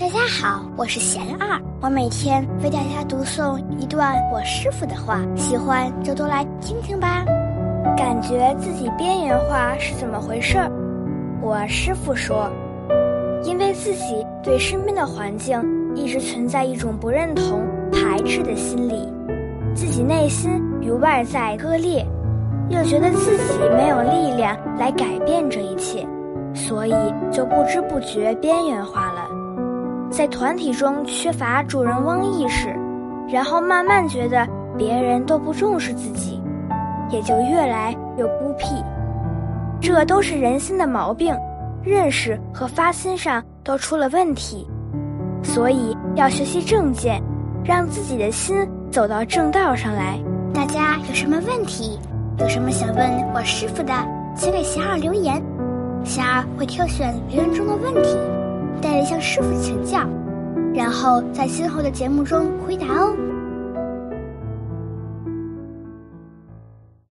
大家好，我是贤二，我每天为大家读诵一段我师傅的话，喜欢就多来听听吧。感觉自己边缘化是怎么回事？我师傅说，因为自己对身边的环境一直存在一种不认同、排斥的心理，自己内心与外在割裂，又觉得自己没有力量来改变这一切，所以就不知不觉边缘化了。在团体中缺乏主人翁意识，然后慢慢觉得别人都不重视自己，也就越来越孤僻。这都是人心的毛病，认识和发心上都出了问题。所以要学习正见，让自己的心走到正道上来。大家有什么问题，有什么想问我师傅的，请给霞儿留言，霞儿会挑选留言中的问题。带来向师傅请教，然后在今后的节目中回答哦。